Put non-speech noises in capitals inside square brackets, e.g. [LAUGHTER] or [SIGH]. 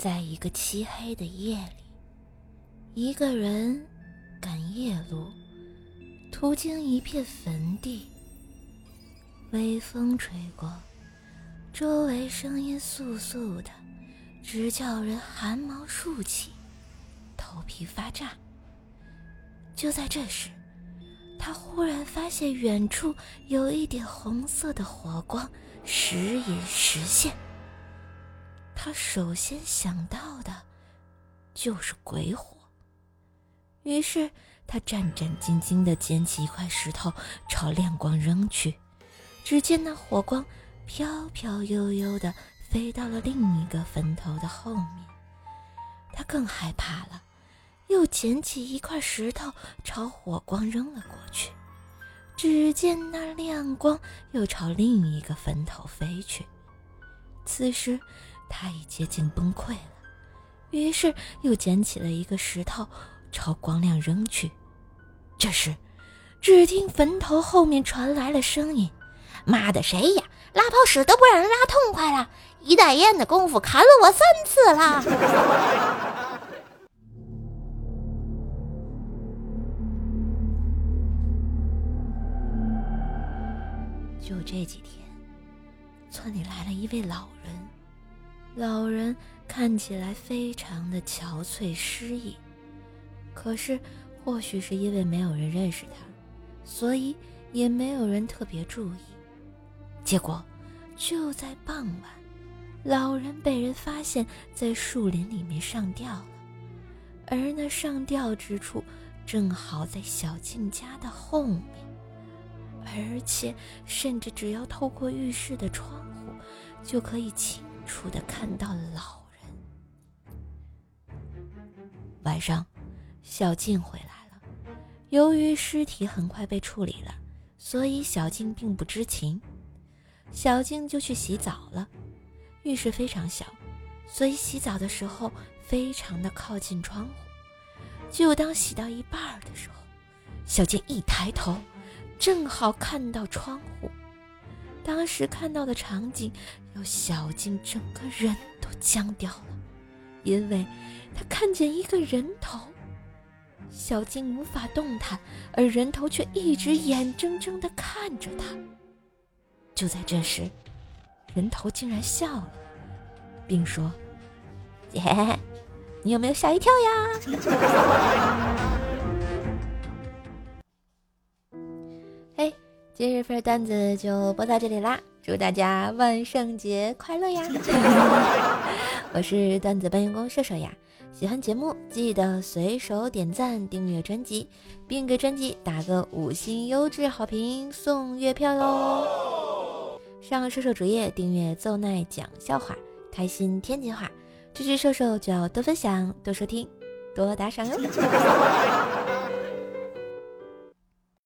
在一个漆黑的夜里，一个人赶夜路，途经一片坟地。微风吹过，周围声音簌簌的，直叫人汗毛竖起，头皮发炸。就在这时，他忽然发现远处有一点红色的火光，时隐时现。他首先想到的，就是鬼火。于是他战战兢兢地捡起一块石头，朝亮光扔去。只见那火光飘飘悠悠地飞到了另一个坟头的后面，他更害怕了，又捡起一块石头朝火光扔了过去。只见那亮光又朝另一个坟头飞去。此时他已接近崩溃了，于是又捡起了一个石头朝光亮扔去。这时，只听坟头后面传来了声音。妈的，谁呀？拉泡屎都不让人拉痛快了！一袋烟的功夫砍了我三次了。就这几天，村里来了一位老人。老人看起来非常的憔悴失意，可是或许是因为没有人认识他，所以也没有人特别注意。结果，就在傍晚，老人被人发现，在树林里面上吊了，而那上吊之处，正好在小静家的后面，而且甚至只要透过浴室的窗户，就可以清楚的看到老人。晚上，小静回来了，由于尸体很快被处理了，所以小静并不知情。小静就去洗澡了，浴室非常小，所以洗澡的时候非常的靠近窗户。就当洗到一半的时候，小静一抬头，正好看到窗户。当时看到的场景，让小静整个人都僵掉了，因为她看见一个人头。小静无法动弹，而人头却一直眼睁睁地看着她。就在这时，人头竟然笑了，并说：“姐，你有没有吓一跳呀？”今日份段子就播到这里啦！祝大家万圣节快乐呀！[LAUGHS] [LAUGHS] 我是段子搬运工射手呀，喜欢节目记得随手点赞、订阅专辑，并给专辑打个五星优质好评，送月票哟！上射手主页订阅奏奈讲笑话，开心天津话，支持射手就要多分享、多收听、多打赏哟。[LAUGHS]